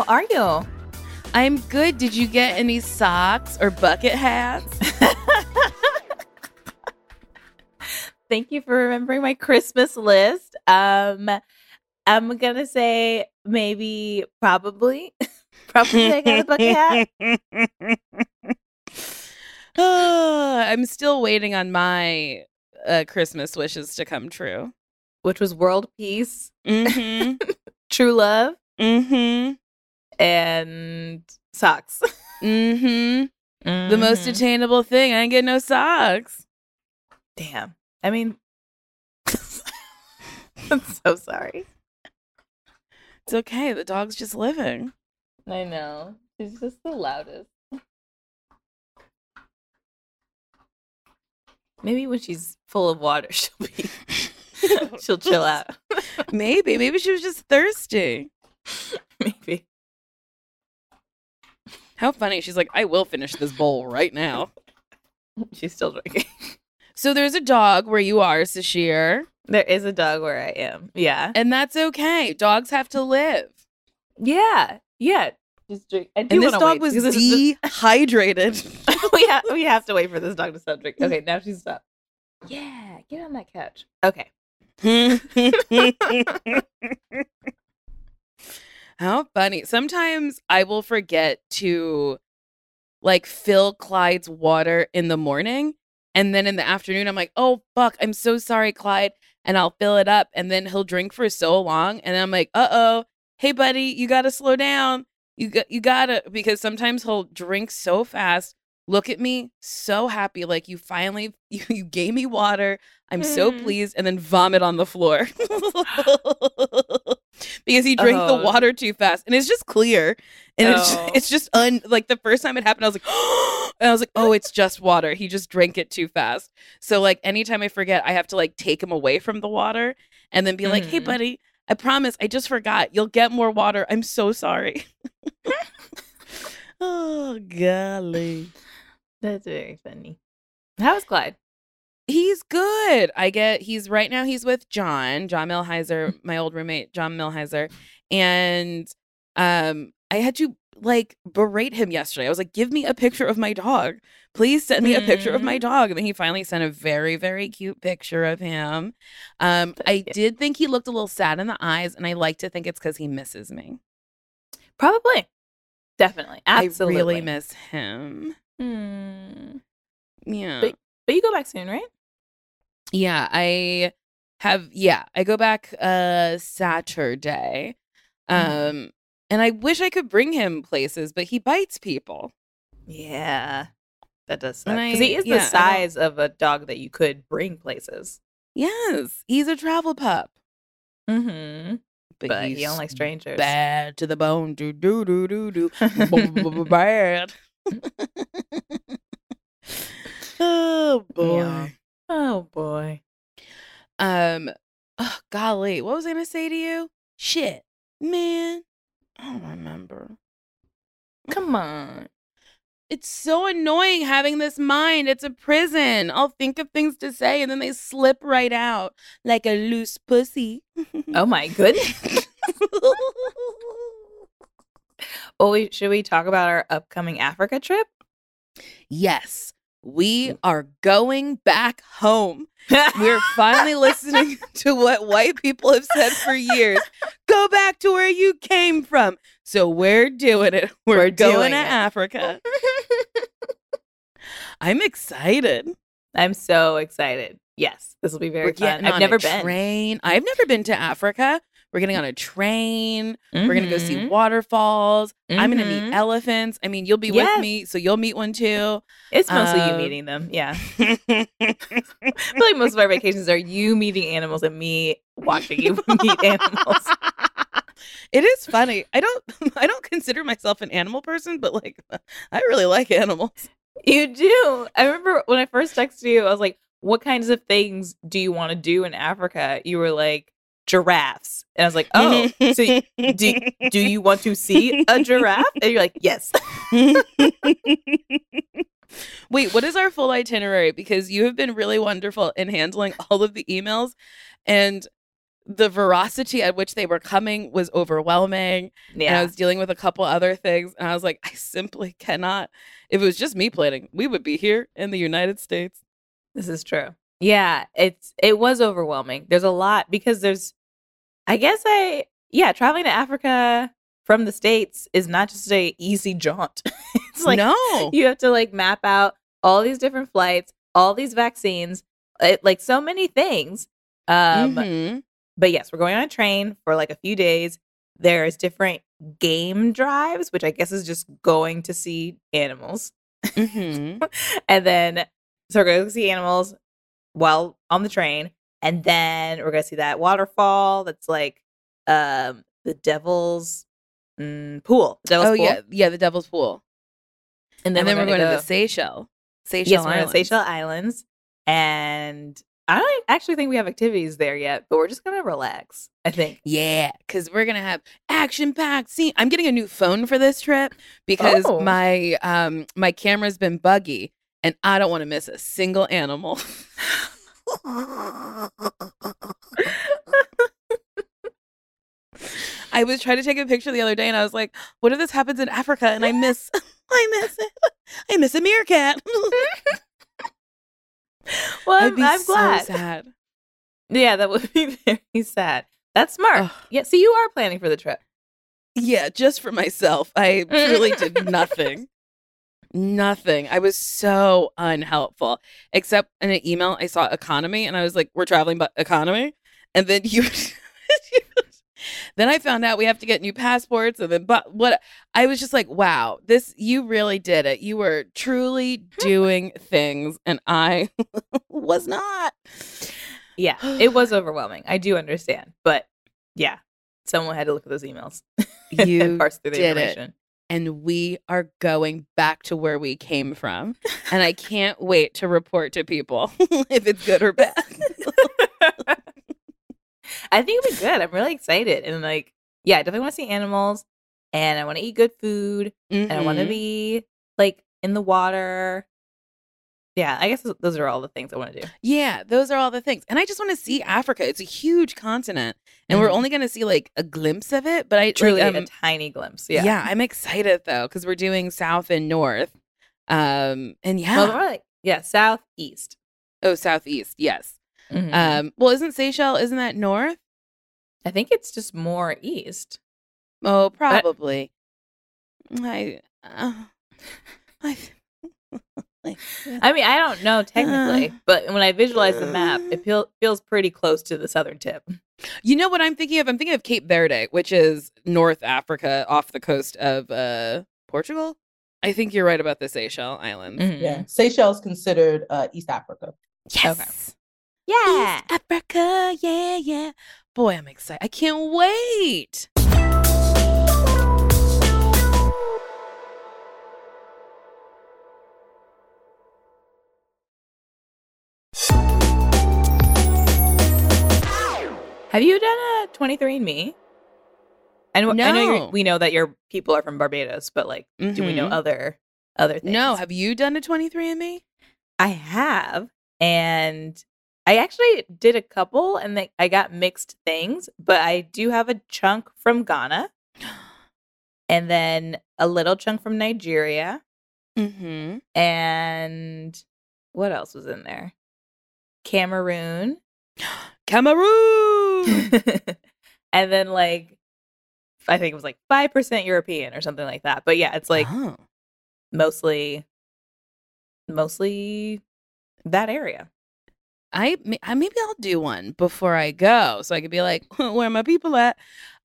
How are you? I'm good. Did you get any socks or bucket hats? Thank you for remembering my Christmas list. Um, I'm gonna say maybe, probably, probably I got a bucket hat. I'm still waiting on my uh, Christmas wishes to come true. which was world peace, Mm-hmm. true love, mm-hmm. And socks. Mm-hmm. The most Mhm. attainable thing. I didn't get no socks. damn. I mean, I'm so sorry. It's okay. The dog's just living. I know. She's just the loudest. Maybe when she's full of water, she'll be she'll chill out. Maybe. Maybe she was just thirsty. Maybe. How funny. She's like, I will finish this bowl right now. She's still drinking. So there's a dog where you are, Sasheer, There is a dog where I am. Yeah. and that's okay. Dogs have to live. Yeah. Yeah. Just drink. I do And this dog wait, was dehydrated. we have we have to wait for this dog to stop drinking. Okay, now she's stopped. Yeah, get on that couch. Okay. How funny. Sometimes I will forget to like fill Clyde's water in the morning. And then in the afternoon, I'm like, oh, fuck, I'm so sorry, Clyde. And I'll fill it up. And then he'll drink for so long. And I'm like, uh oh, hey, buddy, you got to slow down. You got, you gotta, because sometimes he'll drink so fast, look at me so happy, like you finally, you, you gave me water. I'm so Mhm. pleased. And then vomit on the floor. because he drank Oh. the water too fast. And it's just clear. And it's, Oh. it's just un, like the first time it happened, I was like, and I was like, oh, it's just water. He just drank it too fast. So like anytime I forget, I have to like take him away from the water and then be like, hey, Mhm. buddy, I promise, I just forgot. You'll get more water. I'm so sorry. oh, golly. That's very funny. How is Clyde? He's good. I get he's right now he's with John, John Milheiser, my old roommate, John Milheiser. And um I had to like berate him yesterday. I was like, give me a picture of my dog. Please send me a picture of my dog. And then he finally sent a very, very cute picture of him. Um, I did think he looked a little sad in the eyes, and I like to think it's because he misses me. Probably. Definitely. Absolutely. I really miss him. Hmm. Yeah. But- But you go back soon, right? Yeah, I have yeah, I go back uh Saturday. Um Mhm. and I wish I could bring him places, but he bites people. Yeah. That does suck. Because he is yeah, the size of a dog that you could bring places. Yes, he's a travel pup. Mm-hmm. But, But he don't like strangers. bad to the bone. Do do do do do. Bad. oh boy. Yeah. Oh boy. Um oh, golly, what was I gonna say to you? Shit. Man. I don't remember. Come on. It's so annoying having this mind. It's a prison. I'll think of things to say and then they slip right out like a loose pussy. Oh my goodness. well, we, should we talk about our upcoming Africa trip? yes, we are going back home. We're finally listening to what white people have said for years. Go back to where you came from. So we're doing it. We're, We're going doing to it. Africa. I'm excited. I'm so excited. Yes, this will be very We're fun. I've never been. train. I've never been to Africa. We're getting on a train. We're gonna go see Mhm. waterfalls. I'm gonna Mhm. meet elephants. I mean, you'll be Yes. with me, so you'll meet one too. It's mostly you Um, meeting them. Yeah. I feel like most of our vacations are you meeting animals and me watching you meet animals. it is funny. I don't I don't consider myself an animal person, but like I really like animals. You do. I remember when I first texted you, I was like, what kinds of things do you want to do in Africa? You were like, giraffes. And I was like, oh, so do, do you want to see a giraffe? And you're like, yes. Wait, what is our full itinerary? Because you have been really wonderful in handling all of the emails. And the veracity at which they were coming was overwhelming. And I was dealing with a couple other things. And I was like, I simply cannot. If it was just me planning, we would be here in the United States. This is true. Yeah, it's it was overwhelming. There's a lot because there's I guess I yeah, traveling to Africa from the states is not just a easy jaunt. it's like no. you have to like map out all these different flights, all these vaccines, it, like so many things. Um Mhm. but yes, we're going on a train for like a few days. There's different game drives, which I guess is just going to see animals. Mhm. and then so we're going to see animals while on the train and then we're going to see that waterfall that's like um the devil's mm, pool the devil's Oh pool yeah, yeah, the Devil's Pool. and And then, we're gonna going to the Seychelles. Seychelles yes we're Islands. Seychelles Islands and I don't actually think we have activities there yet but we're just going to relax I think Yeah, because we're gonna have action packed scene. I'm getting a new phone for this trip because Oh. my um my camera's been buggy and I don't want to miss a single animal. I was trying to take a picture the other day and I was like, what if this happens in Africa and I miss I miss it. I miss a meerkat. well I'd I'm, be I'm so glad sad. yeah that would be very sad that's smart Ugh. yeah so you are planning for the trip Yeah, just for myself. I truly did nothing. Nothing. I was so unhelpful. Except in an email, I saw economy and I was like, we're traveling but economy. And then you, then I found out we have to get new passports. And then, but what I was just like, wow, this, you really did it. You were truly doing things. And I was not. Yeah, it was overwhelming. I do understand, but yeah, someone had to look at those emails You and parse through the did it. And we are going back to where we came from. And I can't wait to report to people if it's good or bad. I think it'll be good. I'm really excited, and like, yeah, I definitely want to see animals, and I want to eat good food, and I want to Mhm. be like in the water. Yeah, I guess those are all the things I want to do. Yeah, those are all the things. And I just want to see Africa. It's a huge continent. And we're Mhm. only going to see like a glimpse of it. But I Truly, like, a um, tiny glimpse. yeah. Yeah, I'm excited though, because we're doing south and north. Um, and yeah. Well, like yeah, southeast. oh, southeast. Yes. Mhm. Um, well, isn't Seychelles, isn't that north? I think it's just more east. Oh, probably. I, uh, I, I mean, I don't know technically, Uh, but when I visualize the map, it feel, feels pretty close to the southern tip. You know what I'm thinking of? I'm thinking of Cape Verde, which is North Africa off the coast of uh, Portugal. I think you're right about the Seychelles Islands. Mhm. Yeah, Seychelles considered uh, East Africa. Yes. Yeah. East Africa. Yeah, yeah. Boy, I'm excited. I can't wait. Have you done a 23andMe? I know, I know No. we know that your people are from Barbados, but like, do we know Mhm. other other things? No, have you done a 23andMe? I have, and I actually did a couple, and they, I got mixed things. But I do have a chunk from Ghana, and then a little chunk from Nigeria, Mm-hmm. and what else was in there? Cameroon, Cameroon. and then like I think it was like five percent European or something like that. But yeah, it's like Oh. mostly, mostly that area. I I- maybe I'll do one before I go, so I could be like, "Where are my people at?"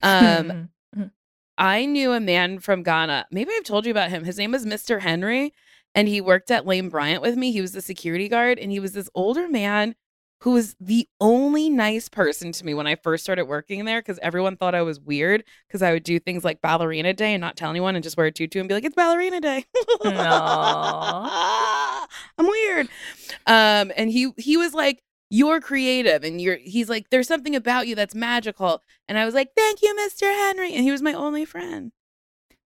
Um, I knew a man from Ghana. Maybe I've told you about him. His name was Mr. Henry, and he worked at Lane Bryant with me. He was the security guard, and he was this older man who was the only nice person to me when I first started working there because everyone thought I was weird because I would do things like ballerina day and not tell anyone and just wear a tutu and be like, it's ballerina day. I'm weird. Um, and he he was like, you're creative and you're he's like, there's something about you that's magical. And I was like, thank you, Mr. Henry. And he was my only friend.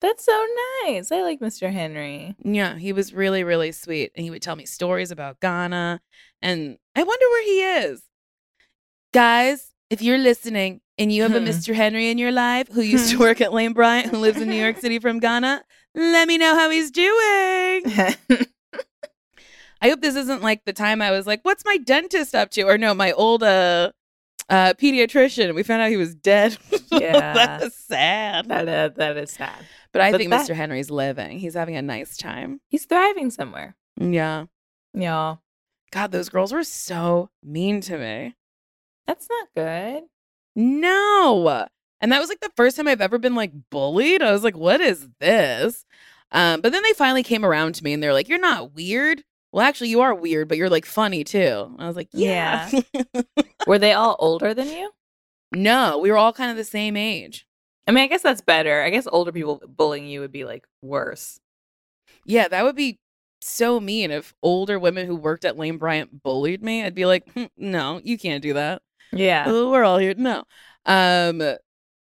That's so nice. I like Mr. Henry. Yeah, he was really, really sweet. And he would tell me stories about Ghana. And I wonder where he is. Guys, if you're listening and you have a. Mr. Henry in your life who used to work at Lane Bryant, who lives in New York City from Ghana, let me know how he's doing. I hope this isn't like the time I was like, "What's my dentist up to?" Or no, my old uh, uh pediatrician. We found out he was dead. Yeah. that is was sad. that, is, that is sad. But I But think that- Mr. Henry's living. He's having a nice time. He's thriving somewhere. Yeah. Yeah. God, those girls were so mean to me. That's not good. No. And that was like the first time I've ever been like bullied. I was like, what is this? Um, but then they finally came around to me and they're like, you're not weird. Well, actually, you are weird, but you're like funny too. I was like, yeah. Were they all older than you? no, we were all kind of the same age. I mean, I guess that's better. I guess older people bullying you would be like worse. Yeah, that would be so mean if older women who worked at Lane Bryant bullied me. I'd be like, "Hmm, no, you can't do that. Yeah. We're all here. No. Um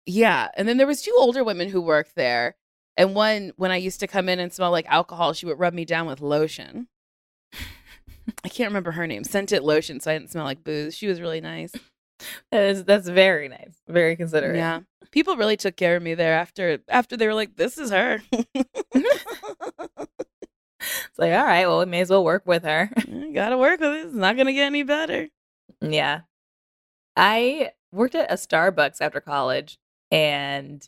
yeah, and then there was two older women who worked there. And one when I used to come in and smell like alcohol, she would rub me down with lotion. I can't remember her name. Scented lotion so I didn't smell like booze. She was really nice. That is that's very nice. Very considerate. Yeah. People really took care of me there after after they were like, This is her. It's like, all right, well, we may as well work with her. Gotta work with it. It's not gonna get any better. yeah. I worked at a Starbucks after college and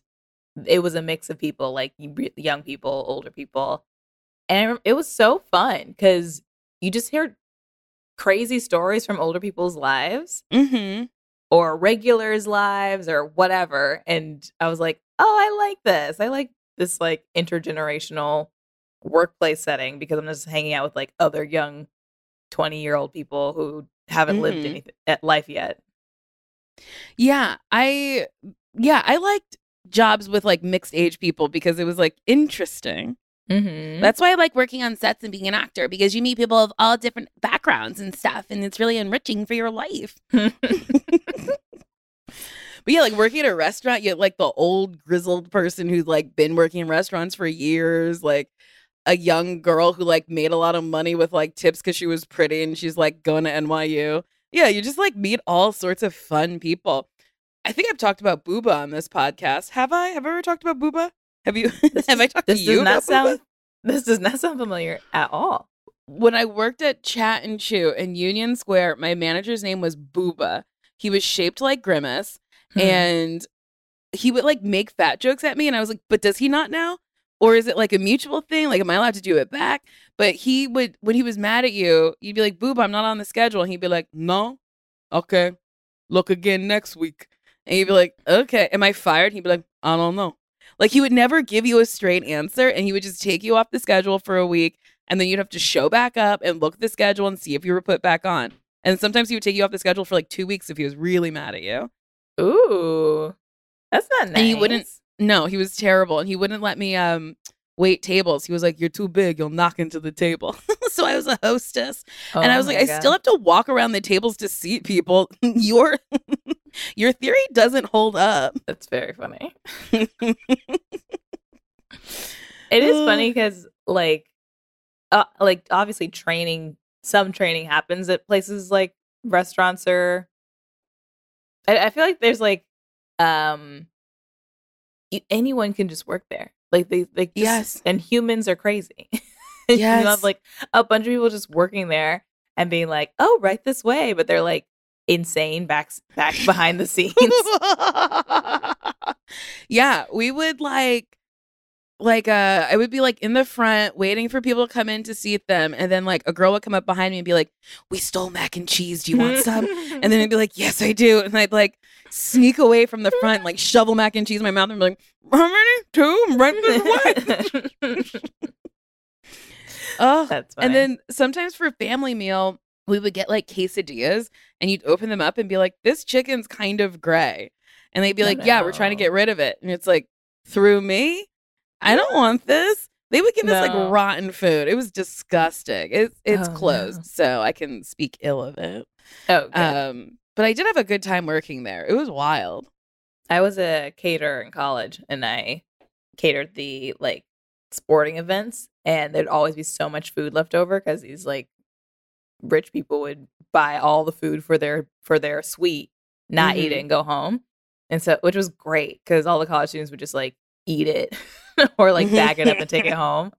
it was a mix of people, like young people, older people. And it was so fun because you just hear crazy stories from older people's lives Mm-hmm. or regulars' lives or whatever. And I was like, oh, I like this. I like this like intergenerational workplace setting because I'm just hanging out with like other young 20 year old people who haven't lived Mhm. anything at life yet. Yeah, I yeah, I liked jobs with like mixed age people because it was like interesting. Mm-hmm. That's why I like working on sets and being an actor because you meet people of all different backgrounds and stuff and it's really enriching for your life. But yeah, like working at a restaurant, you get like the old grizzled person who's like been working in restaurants for years, like a young girl who like made a lot of money with like tips because she was pretty and she's like going to NYU. Yeah, you just like meet all sorts of fun people. I think I've talked about Booba on this podcast. Have I? Have I ever talked about Booba? Have you? This have I talked to you does not about sound Booba? this does not sound familiar at all. when I worked at Chat and Chew in Union Square, my manager's name was Booba. He was shaped like Grimace, Hmm. and he would like make fat jokes at me, and I was like, "But does he not now? Or is it like a mutual thing? Like, am I allowed to do it back?" But he would, when he was mad at you, you'd be like, "Booba, I'm not on the schedule," and he'd be like, "No, okay, look again next week," and you'd be like, "Okay, am I fired?" He'd be like, "I don't know." Like he would never give you a straight answer, and he would just take you off the schedule for a week and then you'd have to show back up and look at the schedule and see if you were put back on. And sometimes he would take you off the schedule for like two weeks if he was really mad at you. Ooh. That's not nice. And he wouldn't- No, he was terrible, and he wouldn't let me um wait tables. He was like, "You're too big. You'll knock into the table." so I was a hostess, and I Oh was like, my "I still have to walk around the tables to seat people. your your theory doesn't hold up." That's very funny. It is funny because, like, uh, like obviously training, some training happens at places like restaurants or. I, I feel like there's like, um, anyone can just work there. Like they, like just- Yes. and humans are crazy. you Yes. have like a bunch of people just working there and being like, "Oh, right this way," but they're like insane back back behind the scenes. yeah, we would like like uh I would be like in the front waiting for people to come in to seat them and then like a girl would come up behind me and be like, "We stole mac and cheese. Do you want some?" and then I'd be like, "Yes, I do." And I'd like sneak away from the front, like shovel mac and cheese in my mouth and be like, "How many? Two? Right this way." Oh, That's funny. and then sometimes for a family meal, we would get like quesadillas and you'd open them up and be like, this chicken's kind of gray. And they'd be like, yeah, we're trying to get rid of it. And it's like, through me? I don't want this. They would give us like rotten food. It was disgusting. It's it's Oh, no. closed, so I can speak ill of it. oh, good. Um, but I did have a good time working there. It was wild. I was a caterer in college and I catered the like sporting events and there'd always be so much food left over because these like rich people would buy all the food for their for their suite not eat Mhm. it and go home. And so, which was great because all the college students would just like eat it or like bag it up and take it home.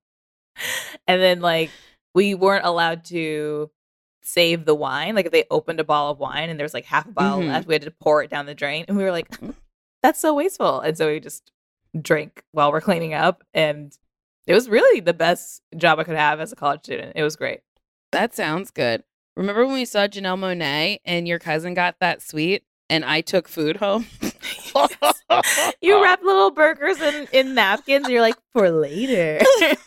And then like we weren't allowed to save the wine. Like if they opened a bottle of wine and there's like half a bottle Mhm. left, we had to pour it down the drain. And we were like, that's so wasteful. And so we just drank while we're cleaning up. And it was really the best job I could have as a college student. It was great. That sounds good. Remember when we saw Janelle Monae and your cousin got that suite and I took food home? You wrap little burgers in, in napkins and you're like, for later.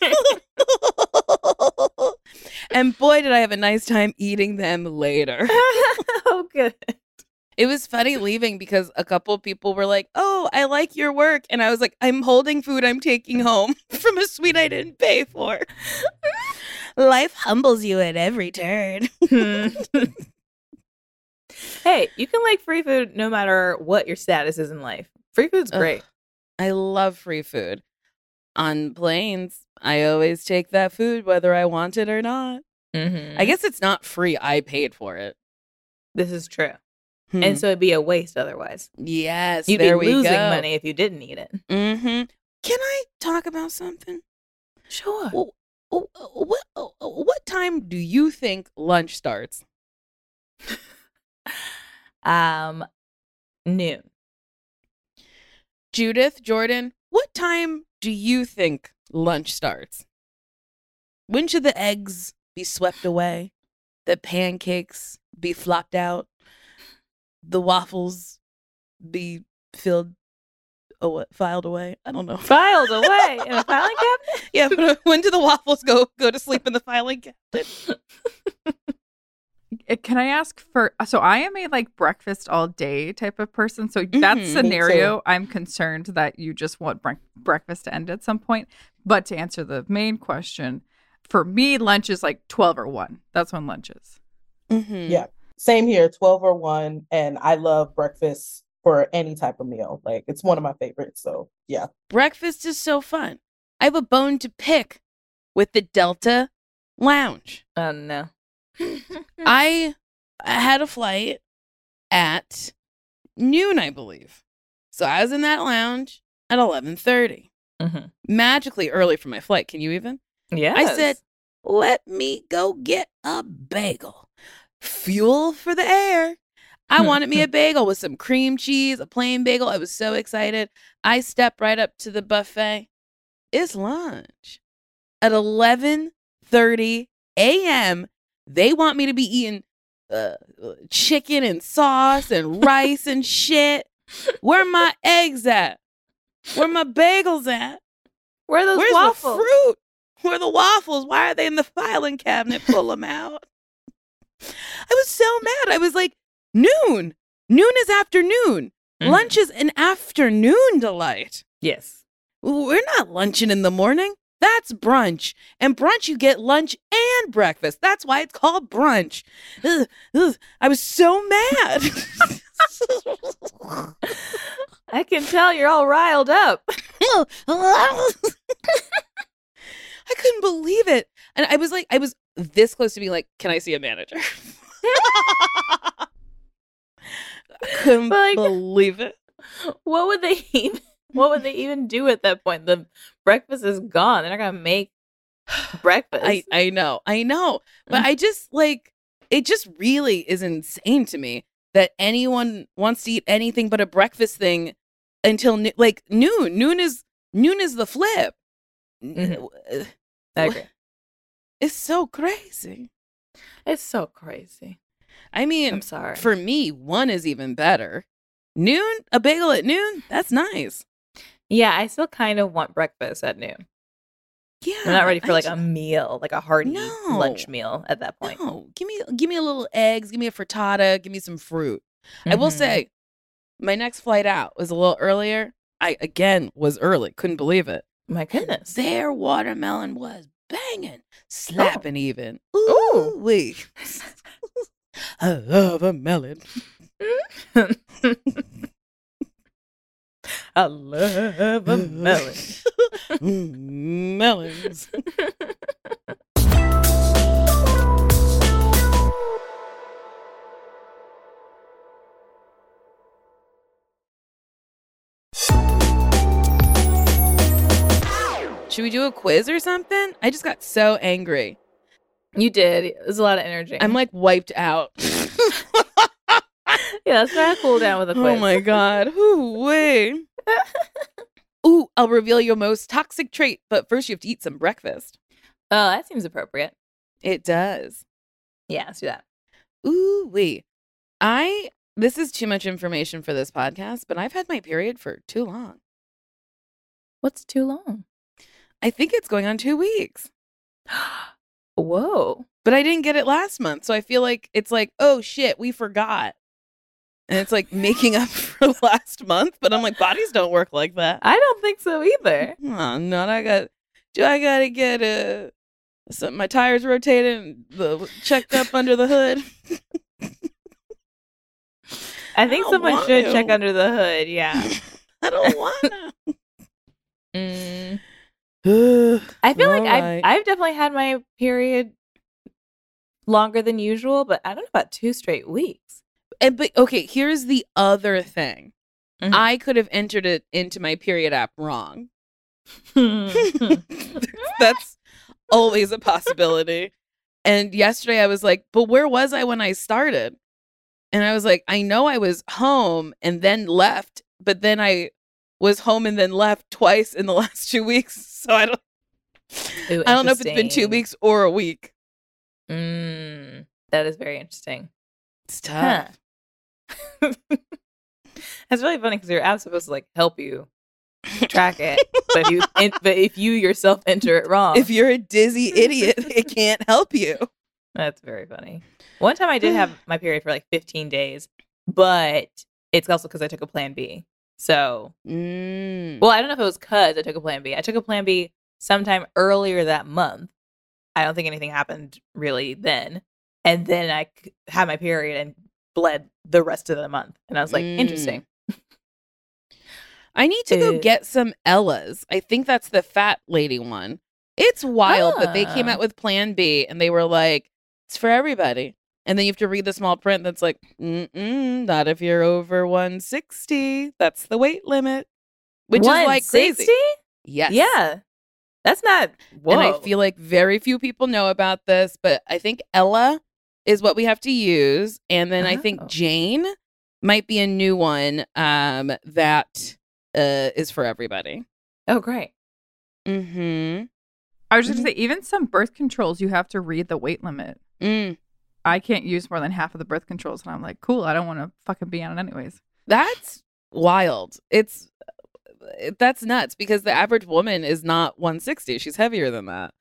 and boy, did I have a nice time eating them later. oh, good. It was funny leaving because a couple of people were like, Oh, I like your work. And I was like, I'm holding food I'm taking home from a suite I didn't pay for. Life humbles you at every turn. Hmm. Hey, you can like free food no matter what your status is in life. Free food's Ugh. great. I love free food. On planes, I always take that food whether I want it or not. Mm-hmm. I guess it's not free. I paid for it. this is true. Hmm. And so it'd be a waste otherwise. yes, You'd there be we losing go. money if you didn't eat it. Mm-hmm. Can I talk about something? Sure. Well, what what time do you think lunch starts? Um, noon. Judith, Jordan, what time do you think lunch starts? When should the eggs be swept away? The pancakes be flopped out? The waffles be filled away, filed away? I don't know. Filed away in a filing cabinet. Yeah, but when do the waffles go go to sleep in the filing cabinet? Uh, Can I ask for? So I am a like breakfast all day type of person. So Mhm. that scenario, I'm concerned that you just want bre- breakfast to end at some point. But to answer the main question, for me, lunch is like twelve or one. That's when lunch is. Mm-hmm. Yeah. Same here, 12 or 1. And I love breakfast for any type of meal. Like it's one of my favorites. So yeah. Breakfast is so fun. I have a bone to pick with the Delta Lounge. Oh no. I had a flight at noon, I believe. So I was in that lounge at 11:30. Mhm. Magically early for my flight. Can you even? Yeah. I said, "Let me go get a bagel. Fuel for the air." I wanted me a bagel with some cream cheese, a plain bagel. I was so excited. I stepped right up to the buffet. It's lunch. At 11:30 a.m., they want me to be eating uh, chicken and sauce and rice and shit. Where my eggs at? Where my bagels at? Where are those Where's waffles? the fruit? Where are the waffles? Why are they in the filing cabinet? Pull them out. I was so mad. I was like, noon. Noon is afternoon. Mhm. Lunch is an afternoon delight. Yes. We're not lunching in the morning. That's brunch. And brunch, you get lunch and breakfast. That's why it's called brunch. Ugh, ugh. I was so mad. I can tell you're all riled up. I couldn't believe it. And I was like, I was this close to being like, can I see a manager? I couldn't like- believe it. What would they even what would they even do at that point? The breakfast is gone. They're not gonna make breakfast. I, I know, I know. But I just like, it just really is insane to me that anyone wants to eat anything but a breakfast thing until no- like noon. Noon is noon is the flip. Mhm. I agree. It's so crazy. It's so crazy. I mean, I'm sorry. For me, one is even better. Noon, a bagel at noon, that's nice. Yeah, I still kind of want breakfast at noon. Yeah, I'm not ready for I like ju- a meal, like a hearty No. lunch meal at that point. No, give me give me a little eggs, give me a frittata, give me some fruit. I will Mhm. say, my next flight out was a little earlier. I again was early, couldn't believe it. My goodness. Their watermelon was banging, slapping even. Ooh. Ooh, wee. I love a melon. I love a melon. Melons. Should we do a quiz or something? I just got so angry. You did. It was a lot of energy. I'm like wiped out. yeah, let's try to cool down with a oh quiz. Oh my god. Who way. Ooh, I'll reveal your most toxic trait, but first you have to eat some breakfast. Oh, that seems appropriate. It does. Yeah, let's do that. Ooh, wait. I this is too much information for this podcast, but I've had my period for too long. What's too long? I think it's going on two weeks. Whoa. But I didn't get it last month, so I feel like it's like, oh shit, we forgot. And it's like making up for last month, but I'm like, bodies don't work like that. I don't think so either. Oh, no, I got. Do I gotta get a some, my tires rotated, the checked up under the hood? I think don't someone should to. check under the hood. Yeah. I don't wanna. Mm. I feel like Alright. I've, I've definitely had my period longer than usual, but I don't know about two straight weeks. And but okay, here's the other thing. Mhm. I could have entered it into my period app wrong. That's always a possibility. And yesterday I was like, but where was I when I started? And I was like, I know I was home and then left, but then I was home and then left twice in the last two weeks. So I don't Ooh, I don't know if it's been two weeks or a week. Mm, that is very interesting. It's Huh. That's really funny because your app's supposed to like help you track it, but if you in, but if you yourself enter it wrong, If you're a dizzy idiot, it can't help you. that's very funny. One time I did have my period for like 15 days, but it's also because I took a Plan B. So, Mm. well, I don't know if it was because I took a Plan B. I took a Plan B sometime earlier that month. I don't think anything happened really then, and then I had my period and bled the rest of the month, and I was like, Mm. interesting. I need to go get some Ellas. I think that's the fat lady one. It's wild that they came Ah. out with Plan B and they were like, it's for everybody. And then you have to read the small print that's like, mm-mm, not if you're over 160. That's the weight limit. Which is like crazy. 160? Yes. Yeah. That's not. Whoa. And I feel like very few people know about this, but I think Ella is what we have to use. And then I think Oh. Jane might be a new one um, that uh, is for everybody. Oh, great. Mm-hmm. I was just gonna say, even some birth controls, you have to read the weight limit. Mm. I can't use more than half of the birth controls, and I'm like, cool. I don't want to fucking be on it anyways. That's wild. It's that's nuts because the average woman is not 160. She's heavier than that.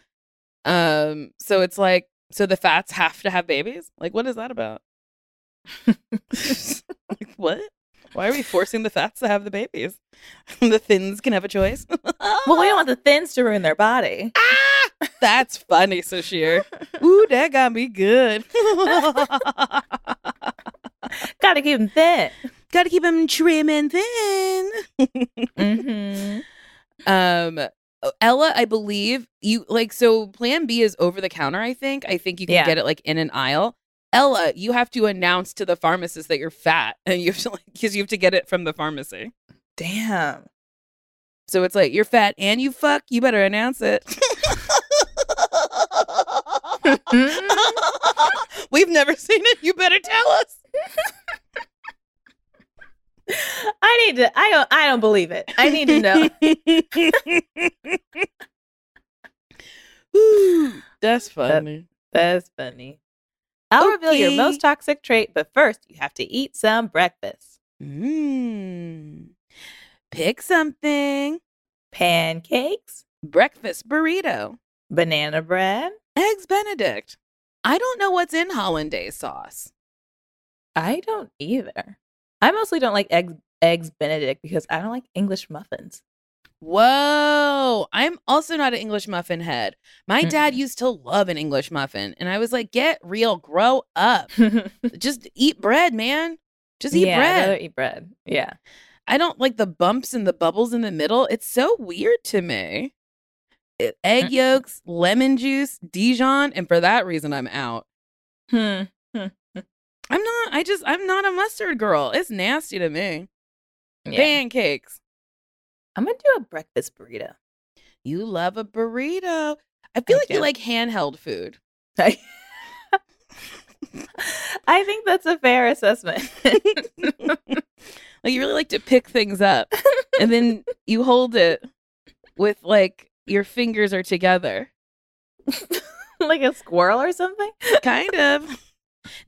Um, so it's like, so the fats have to have babies. Like, what is that about? like, what? Why are we forcing the fats to have the babies? the thins can have a choice. Well, we don't want the thins to ruin their body. ah, that's funny, Sasheer. Ooh, that got me good. Gotta keep them thin. Got to keep them trim and thin. Mm-hmm. Um, Uh, Ella, I believe you like so. Plan B is over the counter. I think. I think you can Yeah. get it like in an aisle. Ella, you have to announce to the pharmacist that you're fat, and you have to like because you have to get it from the pharmacy. Damn. So it's like you're fat and you fuck. You better announce it. We've never seen it. You better tell us. I need to. I don't. I don't believe it. I need to know. Ooh, that's funny. That's funny. I'll reveal your most toxic trait, but first you have to eat some breakfast. Mm. Pick something. Pancakes, Breakfast burrito. banana bread. Eggs Benedict. I don't know what's in hollandaise sauce. I don't either. I mostly don't like eggs eggs Benedict because I don't like English muffins. Whoa. I'm also not an English muffin head. My dad used to love an English muffin. And I was like, get real, grow up. Just eat bread, man. Just eat I'd bread. eat bread. Yeah. I don't like the bumps and the bubbles in the middle. It's so weird to me. It- egg yolks, lemon juice, Dijon, and for that reason, I'm out. Hmm. I'm not. I just. I'm not a mustard girl. It's nasty to me. Yeah. Pancakes. I'm gonna do a breakfast burrito. You love a burrito. I feel I like you like handheld food. I, I think that's a fair assessment. Like you really like to pick things up and then you hold it with like your fingers are together. like a squirrel or something? Kind of.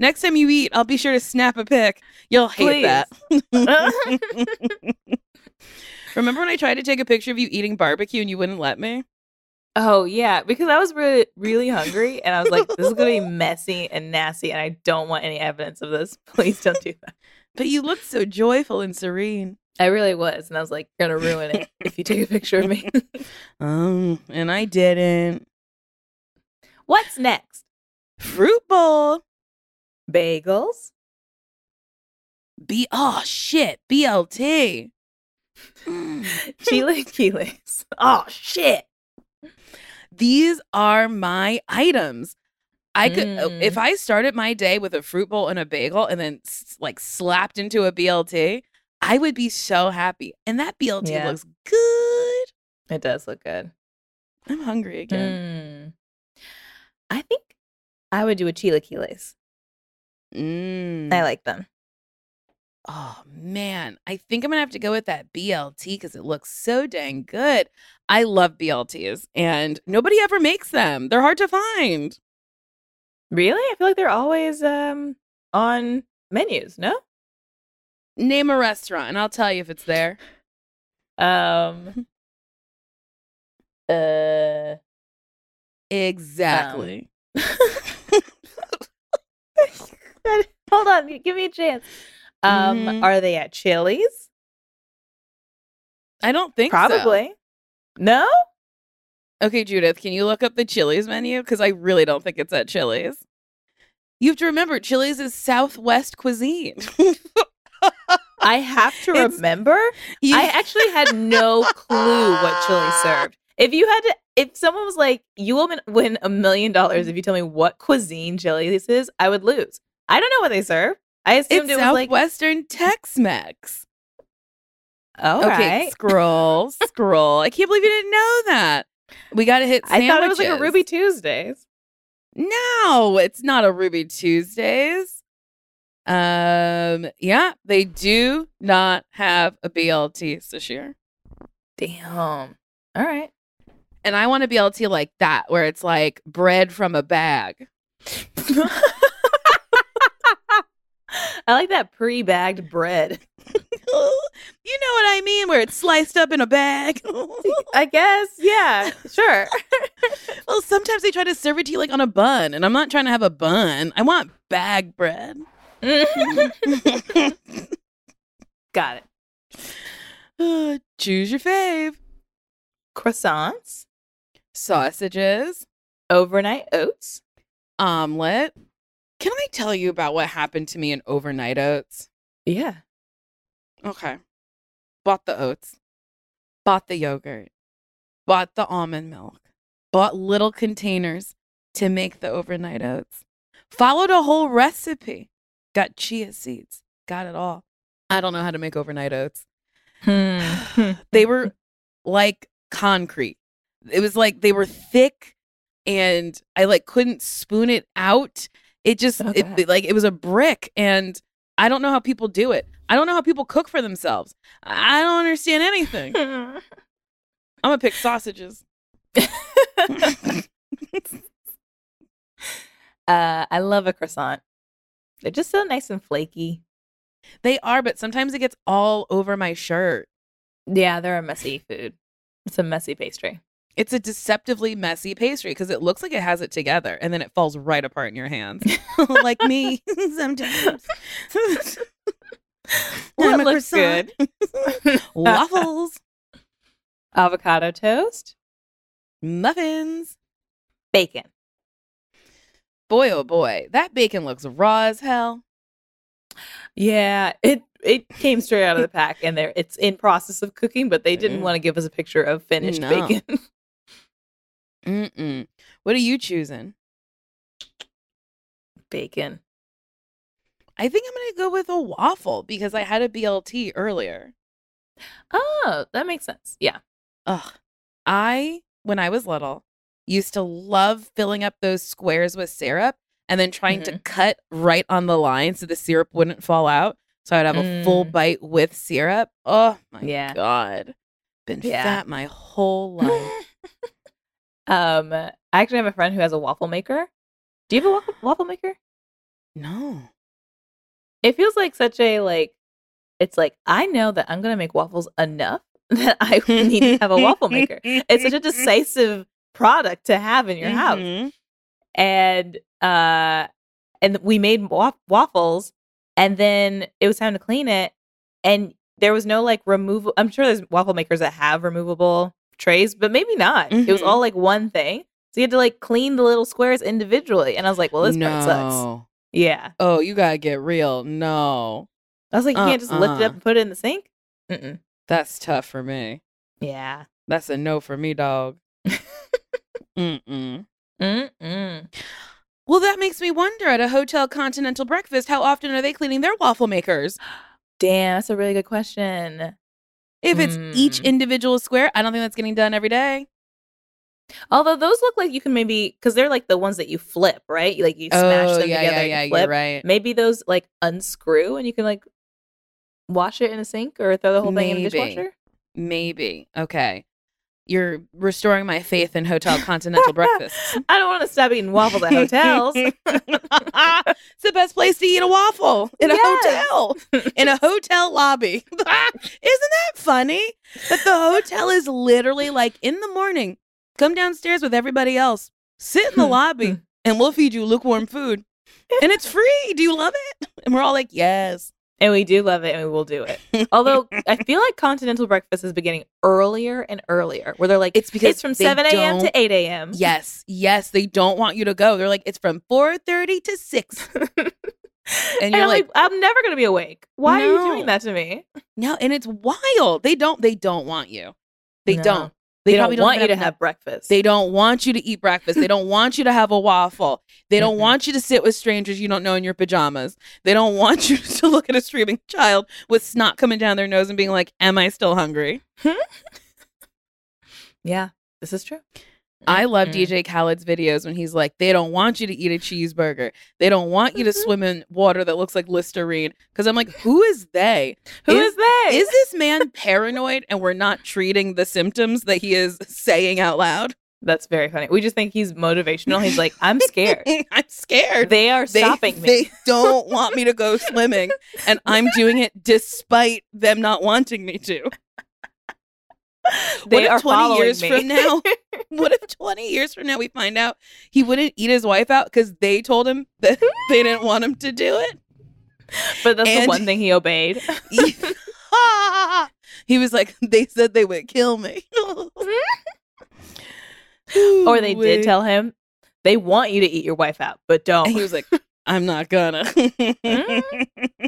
Next time you eat, I'll be sure to snap a pic. You'll hate that. Remember when I tried to take a picture of you eating barbecue and you wouldn't let me? Oh yeah, because I was really really hungry and I was like, this is gonna be messy and nasty, and I don't want any evidence of this. Please don't do that. But you looked so joyful and serene. I really was, and I was like, you're gonna ruin it if you take a picture of me. Um, and I didn't. What's next? Fruit bowl. Bagels. B oh shit. BLT. Chilaquiles. Oh shit. These are my items. I could Mm. if I started my day with a fruit bowl and a bagel and then like slapped into a BLT, I would be so happy. And that BLT Yeah. looks good. It does look good. I'm hungry again. Mm. I think I would do a chilaquiles. Mm. I like them. Oh man, I think I'm gonna have to go with that BLT because it looks so dang good. I love BLTs, and nobody ever makes them. They're hard to find. Really? I feel like they're always um on menus. No. Name a restaurant, and I'll tell you if it's there. Um. Uh. Exactly. Hold on, give me a chance. Um, Mhm. are they at Chili's? I don't think so. Probably. No. Okay, Judith, can you look up the Chili's menu? Because I really don't think it's at Chili's. You have to remember, Chili's is Southwest cuisine. I have to It's- remember. You- I actually had no clue what Chili served. If you had to, if someone was like, "You will win a million dollars if you tell me what cuisine Chili's is," I would lose. I don't know what they serve. I assumed it's it was like, Southwestern Tex-Mex. "All okay, right." scroll, scroll. I can't believe you didn't know that. We got to hit. I thought it was like a. Ruby Tuesdays. No, it's not a Ruby Tuesdays. Um, yeah, they do not have a BLT this year. Damn. All right. And I want a BLT like that, where it's like bread from a bag. I like that pre-bagged bread. you know what I mean? Where it's sliced up in a bag. I guess. Yeah. Sure. well, sometimes they try to serve it to you like on a bun, and I'm not trying to have a bun. I want bag bread. Got it. Uh, choose your fave. Croissants, Sausages, overnight oats. omelet. Can I tell you about what happened to me in overnight oats? Yeah. Okay. Bought the oats, bought the yogurt, bought the almond milk, bought little containers to make the overnight oats, followed a whole recipe, got chia seeds, got it all. I don't know how to make overnight oats. Hmm. They were like concrete. It was like they were thick and I like couldn't spoon it out. It just Oh, it, it- like it was a brick and I don't know how people do it. I don't know how people cook for themselves. I don't understand anything. I'm gonna pick sausages. uh, I love a croissant. They're just so nice and flaky. They are, but sometimes it gets all over my shirt. Yeah, they're a messy food. It's a messy pastry. It's a deceptively messy pastry because it looks like it has it together and then it falls right apart in your hands. like me sometimes. What looks croissant. Waffles, Avocado toast, muffins. bacon. Boy, oh boy, that bacon looks raw as hell. Yeah, it it came straight out of the pack, and there it's in process of cooking, but they didn't Mm. want to give us a picture of finished No. bacon. Mm-mm. What are you choosing? bacon. I think I'm gonna go with a waffle because I had a BLT earlier. Oh, that makes sense. Yeah. Ugh, I when I was little, used to love filling up those squares with syrup and then trying to cut right on the line so the syrup wouldn't fall out. So I'd have a full Mm. bite with syrup. Oh my Yeah. god. Been Yeah. fat my whole life. um, I actually have a friend who has a waffle maker. Do you have a waffle, waffle maker? no. It feels like such a like. It's like I know that I'm gonna make waffles enough that I need to have a waffle maker. It's such a decisive product to have in your house. Mhm. and uh and we made wa- waffles and then it was time to clean it and there was no like removal i'm sure there's waffle makers that have removable trays but maybe not it was all mm-hmm. like one thing so you had to like clean the little squares individually and i was like well this part sucks yeah Oh, you gotta get real. No. i was like you can't just lift it Uh-uh. up and put it in the sink Mm-mm. That's tough for me. yeah That's a no for me, dog. Mm-mm. Mm-mm. Well, that makes me wonder at a hotel continental breakfast, how often are they cleaning their waffle makers? damn that's a really good question If it's each Hmm. individual square, I don't think that's getting done every day. although those look like you can maybe because they're like the ones that you flip right like you smash them together and you flip. you're right. maybe those like unscrew and you can like wash it in a sink or throw the whole thing in a Maybe. dishwasher. Maybe. Okay. You're restoring my faith in hotel continental breakfasts. I don't want to stop eating waffles at hotels. it's the best place to eat a waffle in a Yes. hotel, in a hotel lobby. Isn't that funny? That the hotel is literally like in the morning, come downstairs with everybody else, sit in the lobby, and we'll feed you lukewarm food. And it's free. Do you love it? And we're all like, yes. And we do love it and we will do it. Although I feel like continental breakfast is beginning earlier and earlier, where they're like, It's because it's from 7 a.m. to 8 a.m. Yes, yes, they don't want you to go. They're like, it's from 4.30 to 6. And, And you're I'm like, like, I'm never going to be awake. Why are you doing that to me? no, and it's wild. They don't, they don't want you. They No. don't. They, probably don't want you to enough- have breakfast. They don't want you to eat breakfast. They don't want you to have a waffle. They don't want you to sit with strangers you don't know in your pajamas. They don't want you to look at a screaming child with snot coming down their nose and being like, Am I still hungry? yeah, this is true. I love Mm-mm. DJ Khaled's videos when he's like, They don't want you to eat a cheeseburger. They don't want you to Mhm. swim in water that looks like Listerine. Because I'm like, Who is they? Who is is they? Is this man paranoid and we're not treating the symptoms that he is saying out loud? That's very funny. We just think he's motivational. He's like, I'm scared. I'm scared. They are they, stopping me. They don't want me to go swimming, and I'm doing it despite them not wanting me to. They what if are 20 following years me. from now? What if 20 years from now we find out he wouldn't eat his wife out because they told him that they didn't want him to do it? but that's the one thing he obeyed. he was like, they said they would kill me. or they did tell him they want you to eat your wife out, but don't. And he was like, I'm not gonna. Mm-hmm.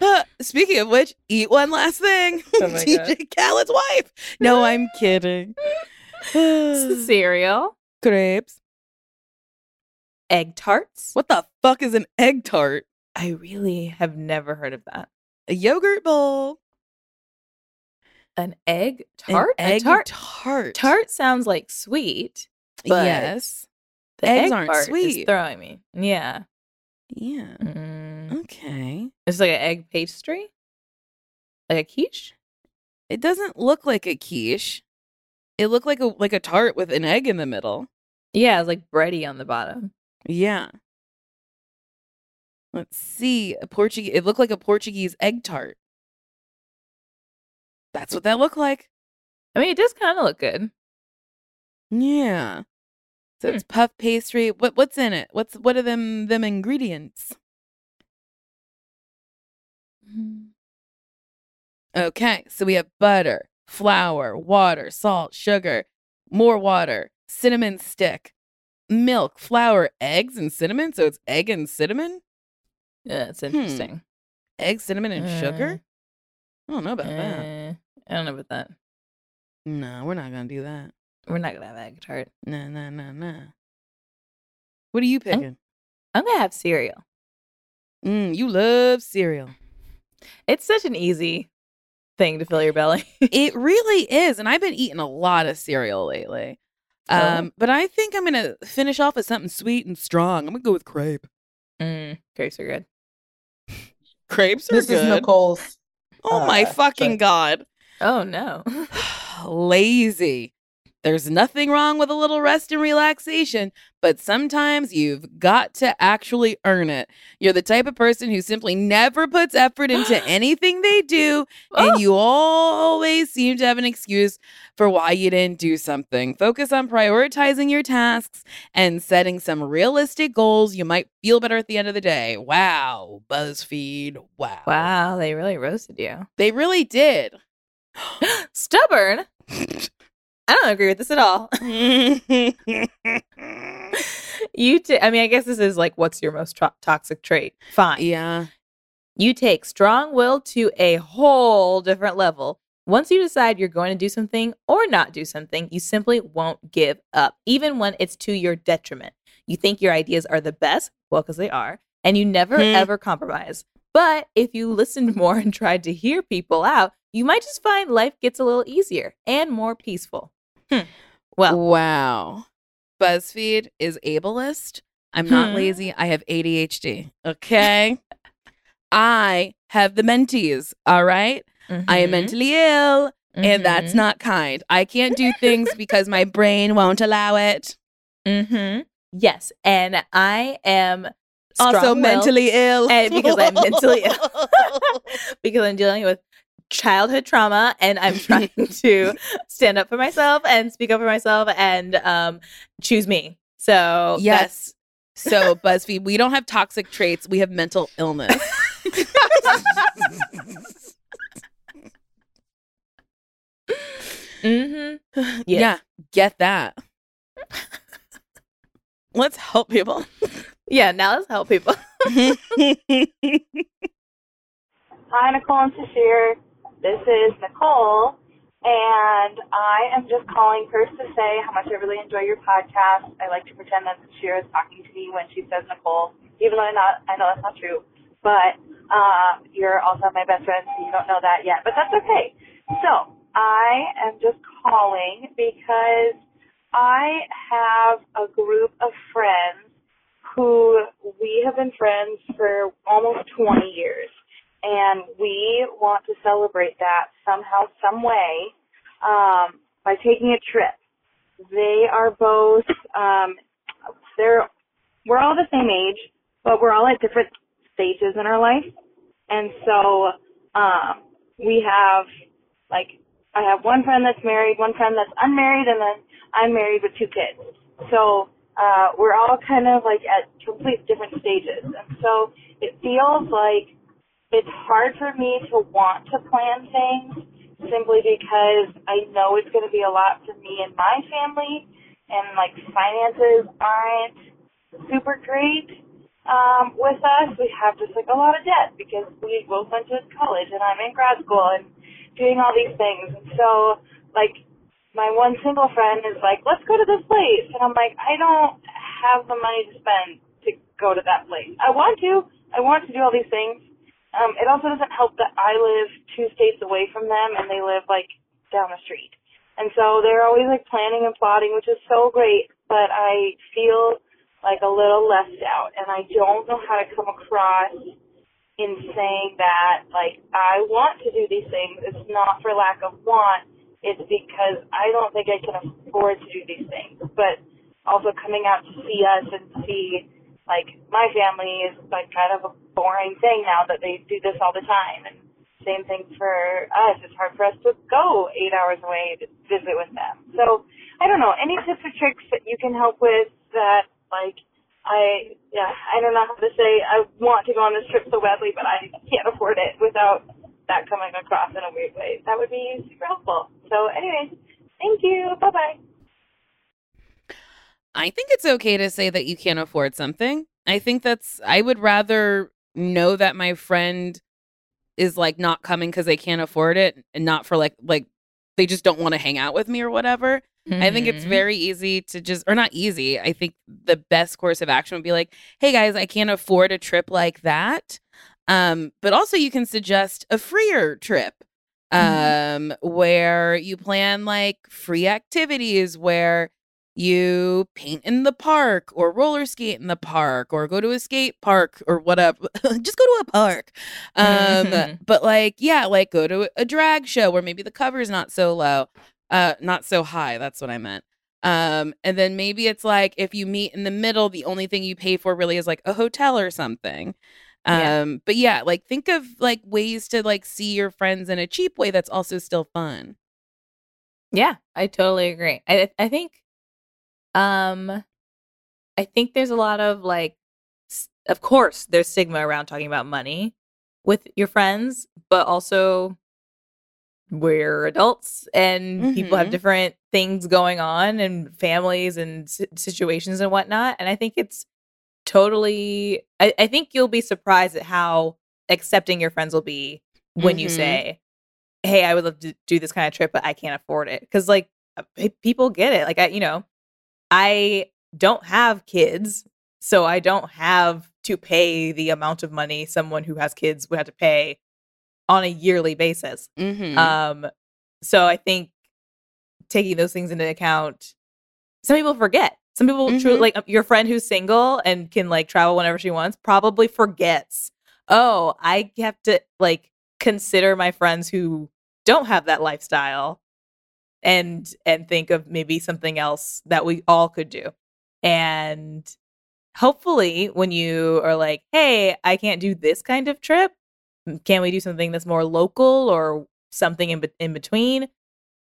Speaking of which, eat one last thing. Oh DJ Khaled's wife. No, I'm kidding. cereal, Crepes. egg tarts. What the fuck is an egg tart? I really have never heard of that. A yogurt bowl. An egg An tart. A egg tart. tart. Tart sounds like sweet. but yes. The Eggs egg aren't sweet. Is throwing me. Yeah. Yeah. Mm. Okay. It's like an egg pastry, like a quiche. It doesn't look like a quiche. It looked like a like a tart with an egg in the middle. Yeah, it's like bready on the bottom. Yeah. Let's see. A Portuguese it looked like a Portuguese egg tart. That's what that looked like. I mean, it does kind of look good. Yeah. So Hmm. it's puff pastry. What what's in it? What's what are them them ingredients? Okay, so we have butter, flour, water, salt, sugar, more water, cinnamon stick, milk, flour, eggs, and cinnamon. So it's egg and cinnamon? Yeah, it's Hmm. interesting. Egg, cinnamon, and Uh, sugar? I don't know about that. Eh, I don't know about that. No, we're not gonna do that. We're not gonna have egg tart. No, no, no, no. What are you picking? I'm gonna have cereal. Mm, you love cereal. It's such an easy thing to fill your belly. it really is. And I've been eating a lot of cereal lately. Oh. Um, but I think I'm gonna finish off with something sweet and strong. I'm gonna go with crepe. mm, grapes are good. Crepes are This good. is Nicole's. oh my uh, fucking drink. god. Oh no. Lazy. There's nothing wrong with a little rest and relaxation, but sometimes you've got to actually earn it. You're the type of person who simply never puts effort into anything they do, Oh. and you always seem to have an excuse for why you didn't do something. Focus on prioritizing your tasks and setting some realistic goals. You might feel better at the end of the day. Wow, BuzzFeed. Wow. wow, they really roasted you. They really did. Stubborn. I don't agree with this at all. You, t- I mean, I guess this is like, what's your most to- toxic trait? Fine. yeah. You take strong will to a whole different level. Once you decide you're going to do something or not do something, you simply won't give up, even when it's to your detriment. You think your ideas are the best, well, because they are, and you never Hmm. ever compromise. But if you listened more and tried to hear people out, you might just find life gets a little easier and more peaceful. Hmm. Well, Wow. BuzzFeed is ableist. I'm not Hmm. lazy. I have ADHD. Okay. I have the mentees. All right. I am mhm, mentally ill, and that's mhm, not kind. I can't do things because my brain won't allow it. mhm. Yes, and I am also mentally ill. And because I'm mentally ill. because I'm dealing with childhood trauma and I'm trying to stand up for myself and speak up for myself and um, choose me. So yes. So, BuzzFeed, we don't have toxic traits. We have mental illness. hmm Yeah. Get that. Let's help people. yeah. Now let's help people. Hi, Nicole and Sasheer. This is Nicole, and I am just calling first to say how much I really enjoy your podcast. I like to pretend that Sasheer is talking to me when she says Nicole, even though I'm not I know that's not true. But uh, you're also my best friend, so you don't know that yet. But that's okay. So I am just calling because I have a group of friends who we have been friends for almost 20 years and we want to celebrate that somehow, some way, um, by taking a trip. They are both, um, they're, we're all the same age, but we're all at different stages in our life. And so, um, we have, like, I have one friend that's married, one friend that's unmarried, and then I'm married with two kids. So, uh, we're all kind of like at complete different stages. And so it feels like it's hard for me to want to plan things simply because I know it's going to be a lot for me and my family, and like finances aren't super great um, with us. We have just like a lot of debt because we both went to college, and I'm in grad school and doing all these things. And so, like, my one single friend is like, let's go to this place. And I'm like, I don't have the money to spend to go to that place. I want to. I want to do all these things. Um, it also doesn't help that I live two states away from them and they live like down the street. And so they're always like planning and plotting, which is so great, but I feel like a little left out and I don't know how to come across in saying that like I want to do these things. It's not for lack of want. It's because I don't think I can afford to do these things. But also coming out to see us and see like my family is like kind of a boring thing now that they do this all the time and same thing for us. It's hard for us to go eight hours away to visit with them. So I don't know, any tips or tricks that you can help with that like I yeah, I don't know how to say I want to go on this trip so badly but I can't afford it without that coming across in a weird way. That would be super helpful. So anyways, thank you. Bye bye. I think it's okay to say that you can't afford something. I think that's, I would rather know that my friend is like not coming because they can't afford it and not for like, like, they just don't want to hang out with me or whatever. I think it's Mhm. very easy to just, or not easy. I think the best course of action would be like, hey guys, I can't afford a trip like that. Um, but also you can suggest a freer trip. um where you plan like free activities where you paint in the park or roller skate in the park or go to a skate park or whatever just go to a park um but like yeah like go to a drag show where maybe the cover is not so low uh not so high that's what i meant um and then maybe it's like if you meet in the middle the only thing you pay for really is like a hotel or something Yeah. um but yeah like think of like ways to like see your friends in a cheap way that's also still fun Yeah, I totally agree. I I think um I think there's a lot of like of course there's stigma around talking about money with your friends, but also we're adults and people have Mhm. different things going on and families and situations and whatnot. And I think it's totally, I, I think you'll be surprised at how accepting your friends will be when you Mhm. say, Hey, I would love to do this kind of trip, but I can't afford it. Cause like uh, people get it. Like, I, you know, I don't have kids, so I don't have to pay the amount of money someone who has kids would have to pay on a yearly basis. mm-hmm. Um, so I think taking those things into account, some people forget. Some people truly Mhm. like um, your friend who's single and can like travel whenever she wants probably forgets. Oh, I have to like consider my friends who don't have that lifestyle and and think of maybe something else that we all could do. And hopefully when you are like, "Hey, I can't do this kind of trip. Can we do something that's more local or something in, be- in between?"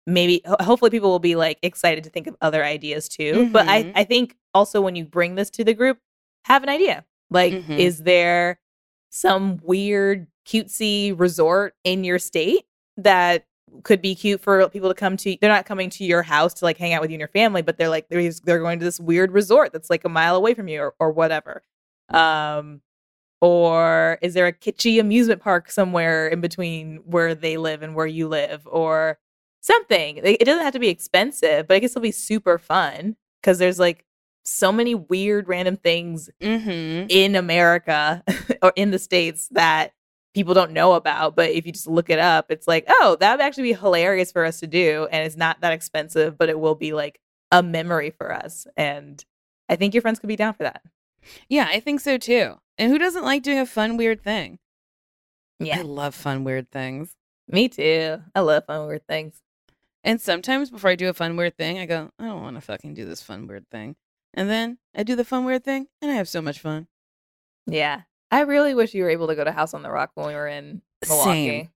Maybe ho- hopefully people will be like excited to think of other ideas too. But I Mhm. I think also when you bring this to the group, have an idea. Like Mhm. is there some weird cutesy resort in your state that could be cute for people to come to. They're not coming to your house to like hang out with you and your family, but they're like they're they're going to this weird resort that's like a mile away from you or, or whatever. Um, or is there a kitschy amusement park somewhere in between where they live and where you live, or something? It doesn't have to be expensive, but I guess it'll be super fun because there's like so many weird random things mm-hmm. in America or in the States that people don't know about. But if you just look it up, it's like, oh, that would actually be hilarious for us to do. And it's not that expensive, but it will be like a memory for us. And I think your friends could be down for that. Yeah, I think so too. And who doesn't like doing a fun, weird thing? Yeah. I love fun, weird things. Me too. I love fun weird things. And sometimes before I do a fun, weird thing, I go, I don't want to fucking do this fun, weird thing. And then I do the fun, weird thing, and I have so much fun. Yeah. I really wish you were able to go to House on the Rock when we were in Milwaukee. Same.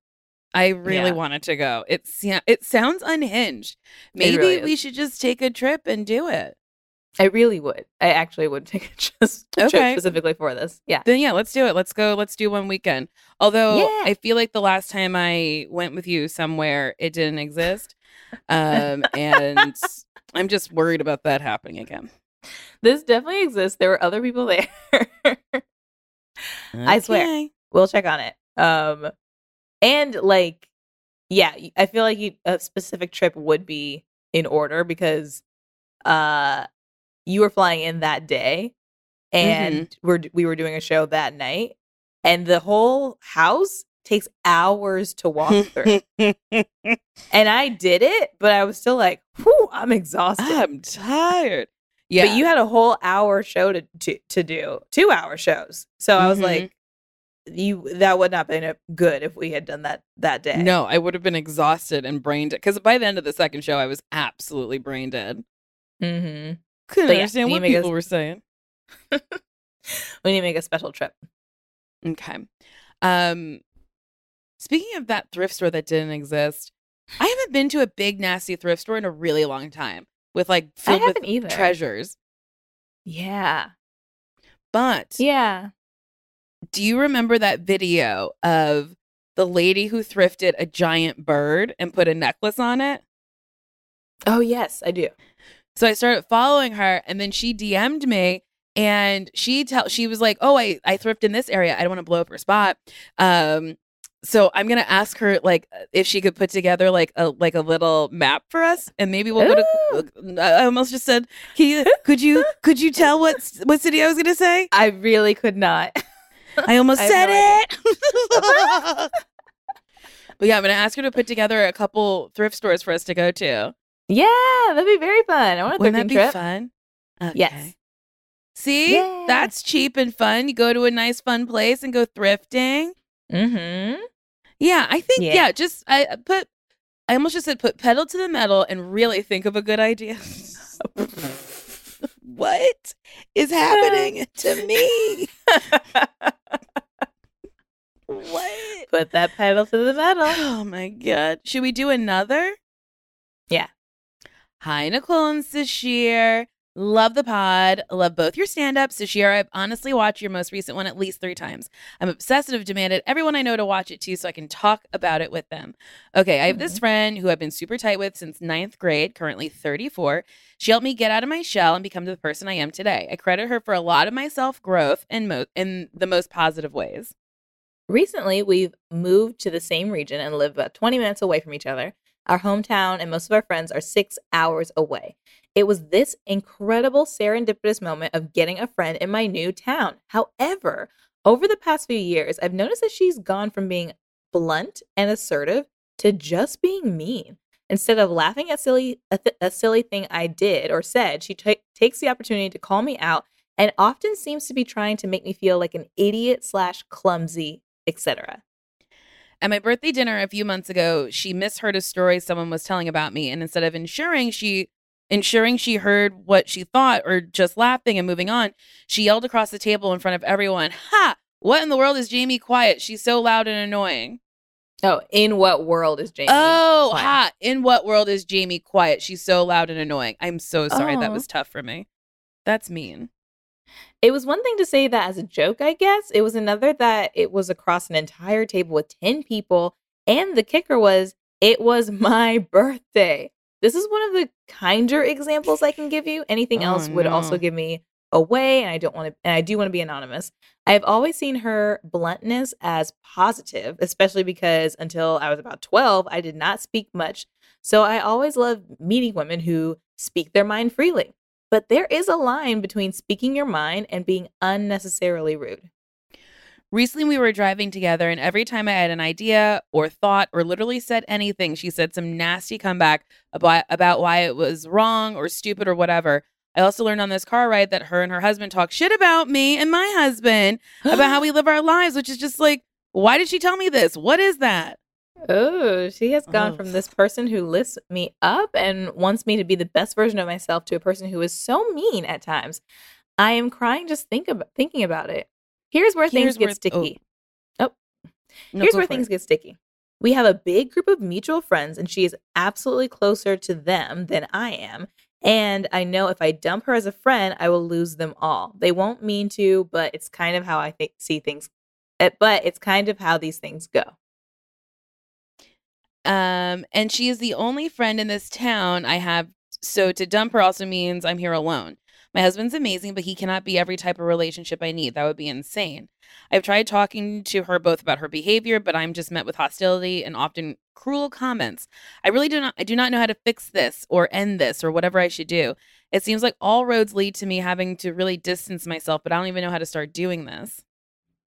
I really Yeah. wanted to go. It, sa- it sounds unhinged. Maybe really we should just take a trip and do it. I really would. I actually would take a just a trip specifically for this. Yeah. Then yeah, let's do it. Let's go. Let's do one weekend. Although Yeah. I feel like the last time I went with you somewhere, it didn't exist, um, and I'm just worried about that happening again. This definitely exists. There were other people there. I swear. We'll check on it. Um, and like, yeah, I feel like you, a specific trip would be in order because, uh, you were flying in that day, and we're we were doing a show that night, and the whole house takes hours to walk through, and I did it, but I was still like, whew, I'm exhausted. I'm tired. Yeah, But you had a whole hour show to to, to do, two hour shows. So I was Mhm. like, you that would not have been good if we had done that that day. No, I would have been exhausted and brain dead. Because by the end of the second show, I was absolutely brain dead. Mm-hmm. Couldn't yeah, understand you what people were saying. We need to make a special trip. Okay. Um, speaking of that thrift store that didn't exist, I haven't been to a big nasty thrift store in a really long time with like filled with either. treasures. Yeah. But Yeah. do you remember that video of the lady who thrifted a giant bird and put a necklace on it? Oh yes, I do. So I started following her and then she DM'd me and she tell she was like, "Oh, I I thrift in this area. I don't want to blow up her spot." Um so I'm going to ask her like if she could put together like a like a little map for us and maybe we'll go to I almost just said, Can you, "Could you could you tell what what city I was going to say?" I really could not. I almost I said no it. But yeah, I'm gonna ask her to put together a couple thrift stores for us to go to. Yeah, that'd be very fun. I want a Wouldn't that be trip. fun? Okay. Yes. See, Yeah. that's cheap and fun. You go to a nice, fun place and go thrifting. Mm-hmm. Yeah, I think Yeah. yeah. just I I put. I almost just said put pedal to the metal and really think of a good idea. what is happening to me? What? Put that pedal to the metal. Oh my god. Should we do another? Yeah. Hi, Nicole and Sasheer. Love the pod. Love both your stand ups. Sasheer, I've honestly watched your most recent one at least three times. I'm obsessed and have demanded everyone I know to watch it too so I can talk about it with them. Okay, I have this mm-hmm. friend who I've been super tight with since ninth grade, currently 34. She helped me get out of my shell and become the person I am today. I credit her for a lot of my self growth in, mo- in the most positive ways. Recently, we've moved to the same region and live about 20 minutes away from each other. Our hometown and most of our friends are six hours away. It was this incredible serendipitous moment of getting a friend in my new town. However, over the past few years, I've noticed that she's gone from being blunt and assertive to just being mean. Instead of laughing at silly a, th- a silly thing I did or said, she ta- takes the opportunity to call me out and often seems to be trying to make me feel like an idiot slash clumsy, etc. At my birthday dinner a few months ago, she misheard a story someone was telling about me, and instead of ensuring she ensuring she heard what she thought or just laughing and moving on, she yelled across the table in front of everyone, "Ha! What in the world is Jamie quiet? She's so loud and annoying." Oh, in what world is Jamie? oh, quiet? ha! In what world is Jamie quiet? She's so loud and annoying. I'm so sorry that oh. was tough for me. That's mean. It was one thing to say that as a joke, I guess. It was another that it was across an entire table with 10 people. And the kicker was, it was my birthday. This is one of the kinder examples I can give you. Anything Oh, else would also give me away, and I don't want to, and I do want to be anonymous. I have always seen her bluntness as positive, especially because until I was about 12, I did not speak much. So I always loved meeting women who speak their mind freely. But there is a line between speaking your mind and being unnecessarily rude. Recently, we were driving together, and every time I had an idea or thought or literally said anything, she said some nasty comeback about, about why it was wrong or stupid or whatever. I also learned on this car ride that her and her husband talk shit about me and my husband about how we live our lives, which is just like, why did she tell me this? What is that? Oh, she has gone Oh. from this person who lifts me up and wants me to be the best version of myself to a person who is so mean at times. I am crying just think about thinking about it. Here's where Here's things get where- sticky. No, Here's where things it. get sticky. We have a big group of mutual friends, and she is absolutely closer to them than I am. And I know if I dump her as a friend, I will lose them all. They won't mean to, but it's kind of how I think see things. eh, But it's kind of how these things go. Um, and she is the only friend in this town I have. So to dump her also means I'm here alone. My husband's amazing, but he cannot be every type of relationship I need. That would be insane. I've tried talking to her both about her behavior, but I'm just met with hostility and often cruel comments. I really do not I do not know how to fix this or end this or whatever I should do. It seems like all roads lead to me having to really distance myself, but I don't even know how to start doing this.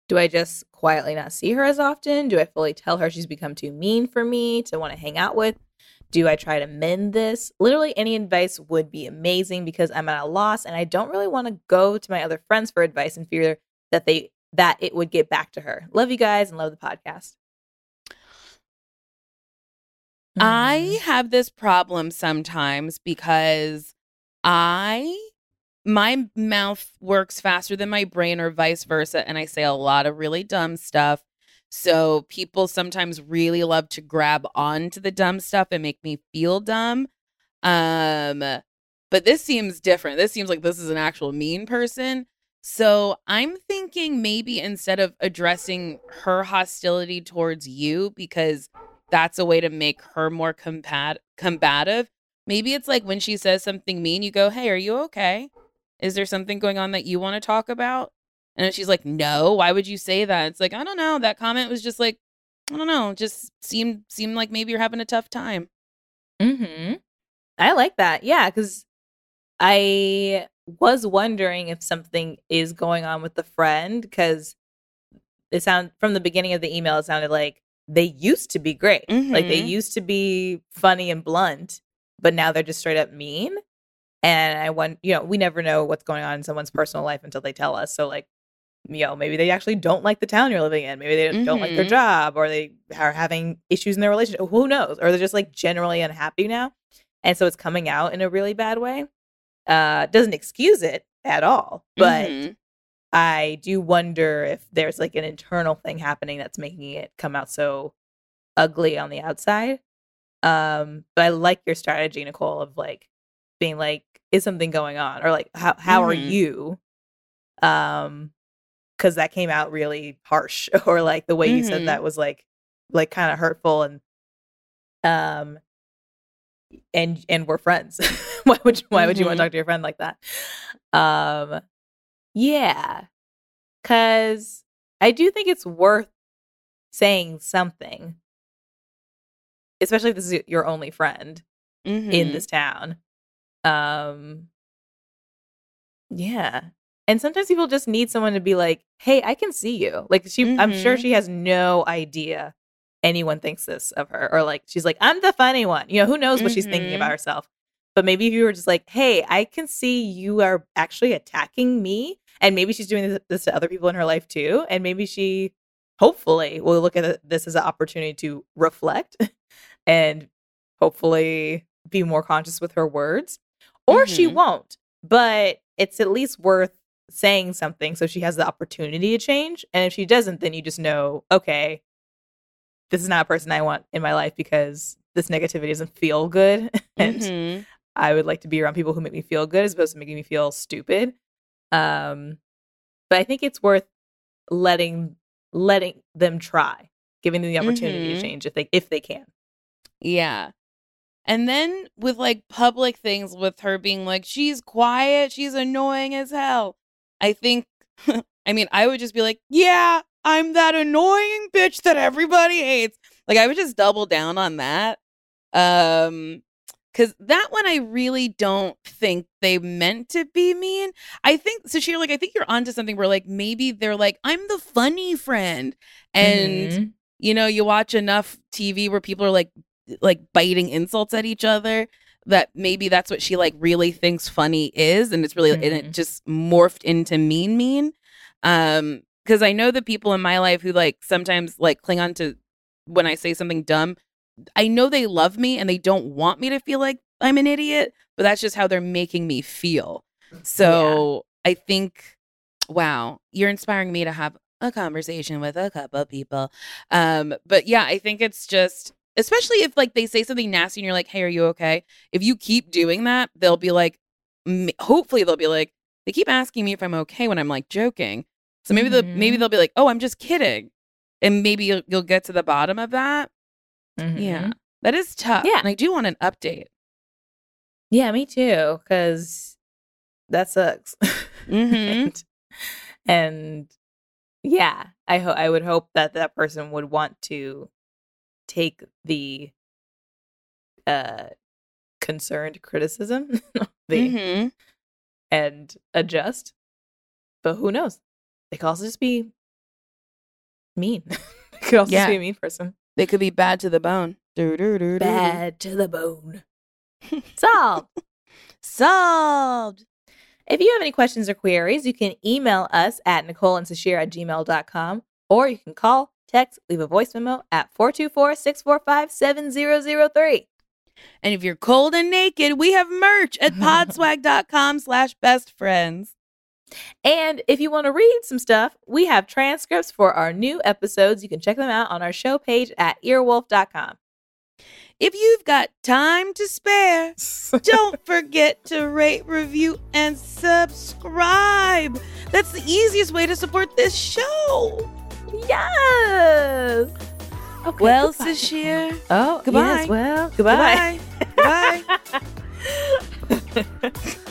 Do I just quietly not see her as often? Do I fully tell her she's become too mean for me to want to hang out with? Do I try to mend this? Literally, any advice would be amazing because I'm at a loss and I don't really want to go to my other friends for advice and fear that they that it would get back to her. Love you guys and love the podcast. I mm. have this problem sometimes because I my mouth works faster than my brain or vice versa and I say a lot of really dumb stuff. So people sometimes really love to grab onto the dumb stuff and make me feel dumb. Um but this seems different. This seems like this is an actual mean person. So I'm thinking maybe instead of addressing her hostility towards you because that's a way to make her more compat- combative. Maybe it's like when she says something mean, you go, Hey, are you okay? Is there something going on that you want to talk about? And she's like, No, why would you say that? It's like, I don't know. That comment was just like, I don't know, just seemed seemed like maybe you're having a tough time. Mm-hmm. I like that. Yeah, because I was wondering if something is going on with the friend because it sound from the beginning of the email, it sounded like they used to be great. Like they Mhm. used to be funny and blunt, but now they're just straight up mean. And I want, you know, we never know what's going on in someone's personal life until they tell us. So, like, you know, maybe they actually don't like the town you're living in. Maybe they don't- don't like their Mhm. job or they are having issues in their relationship. Who knows? Or they're just like generally unhappy now. And so it's coming out in a really bad way. Uh, doesn't excuse it at all. But Mhm. I do wonder if there's like an internal thing happening that's making it come out so ugly on the outside. Um, but I like your strategy, Nicole, of like being like, is something going on? Or like how how are Mhm. you? Um because that came out really harsh or like the way you Mhm. said that was like like kind of hurtful and um and and we're friends why would you, why would you want to talk to your friend like that um yeah cuz i do think it's worth saying something especially if this is your only friend in Mhm. this town um yeah and sometimes people just need someone to be like hey i can see you like she i'm sure Mhm. she has no idea anyone thinks this of her or like she's like i'm the funny one you know who knows what she's thinking about herself but maybe if you were just like hey i can see you are actually attacking me and maybe she's doing this, this to other people in her life too and maybe she hopefully will look at this as an opportunity to reflect and hopefully be more conscious with her words or she Mhm. won't but it's at least worth saying something so she has the opportunity to change and if she doesn't then you just know okay this is not a person i want in my life because this negativity doesn't feel good and Mhm. i would like to be around people who make me feel good as opposed to making me feel stupid um but i think it's worth letting letting them try giving them the opportunity to Mhm. change if they if they can Yeah. And then with like public things with her being like, she's quiet, she's annoying as hell. I think, I mean, I would just be like, yeah, I'm that annoying bitch that everybody hates. Like, I would just double down on that. Um, Cause that one I really don't think they meant to be mean. I think so. She like I think you're onto something where like maybe they're like I'm the funny friend, and Mhm. you know you watch enough TV where people are like like biting insults at each other that maybe that's what she like really thinks funny is and it's really and it Mhm. just morphed into mean mean. Um because i know the people in my life who like sometimes like cling on to when i say something dumb i know they love me and they don't want me to feel like i'm an idiot but that's just how they're making me feel. So i think wow you're inspiring me to have a conversation with a couple people. Um but yeah i think it's just especially if like they say something nasty and you're like hey are you okay if you keep doing that they'll be like hopefully they'll be like they keep asking me if i'm okay when i'm like joking so maybe they'll maybe Mhm. they'll be like oh i'm just kidding and maybe you'll, you'll get to the bottom of that yeah Mhm. that is tough Yeah. and i do want an update Yeah, me too. Because that sucks. Mhm. and, and yeah, I hope I would hope that that person would want to take the uh concerned criticism the Mhm. and adjust. But who knows? They could also just be mean. they could also Yeah. just be a mean person. they could be bad to the bone. Bad to the bone. Solved. solved If you have any questions or queries, you can email us at nicoleandsasheer at gmail.com or you can call, text, leave a voice memo at 424 645 7003. and if you're cold and naked we have merch at podswag.com slash best friends And if you want to read some stuff, we have transcripts for our new episodes. You can check them out on our show page at earwolf.com. if you've got time to spare Don't forget to rate, review, and subscribe. That's the easiest way to support this show. Yes. Okay, well, goodbye, Sasheer, Nicole. Oh, Goodbye. Yes, well, goodbye. goodbye. Goodbye. goodbye.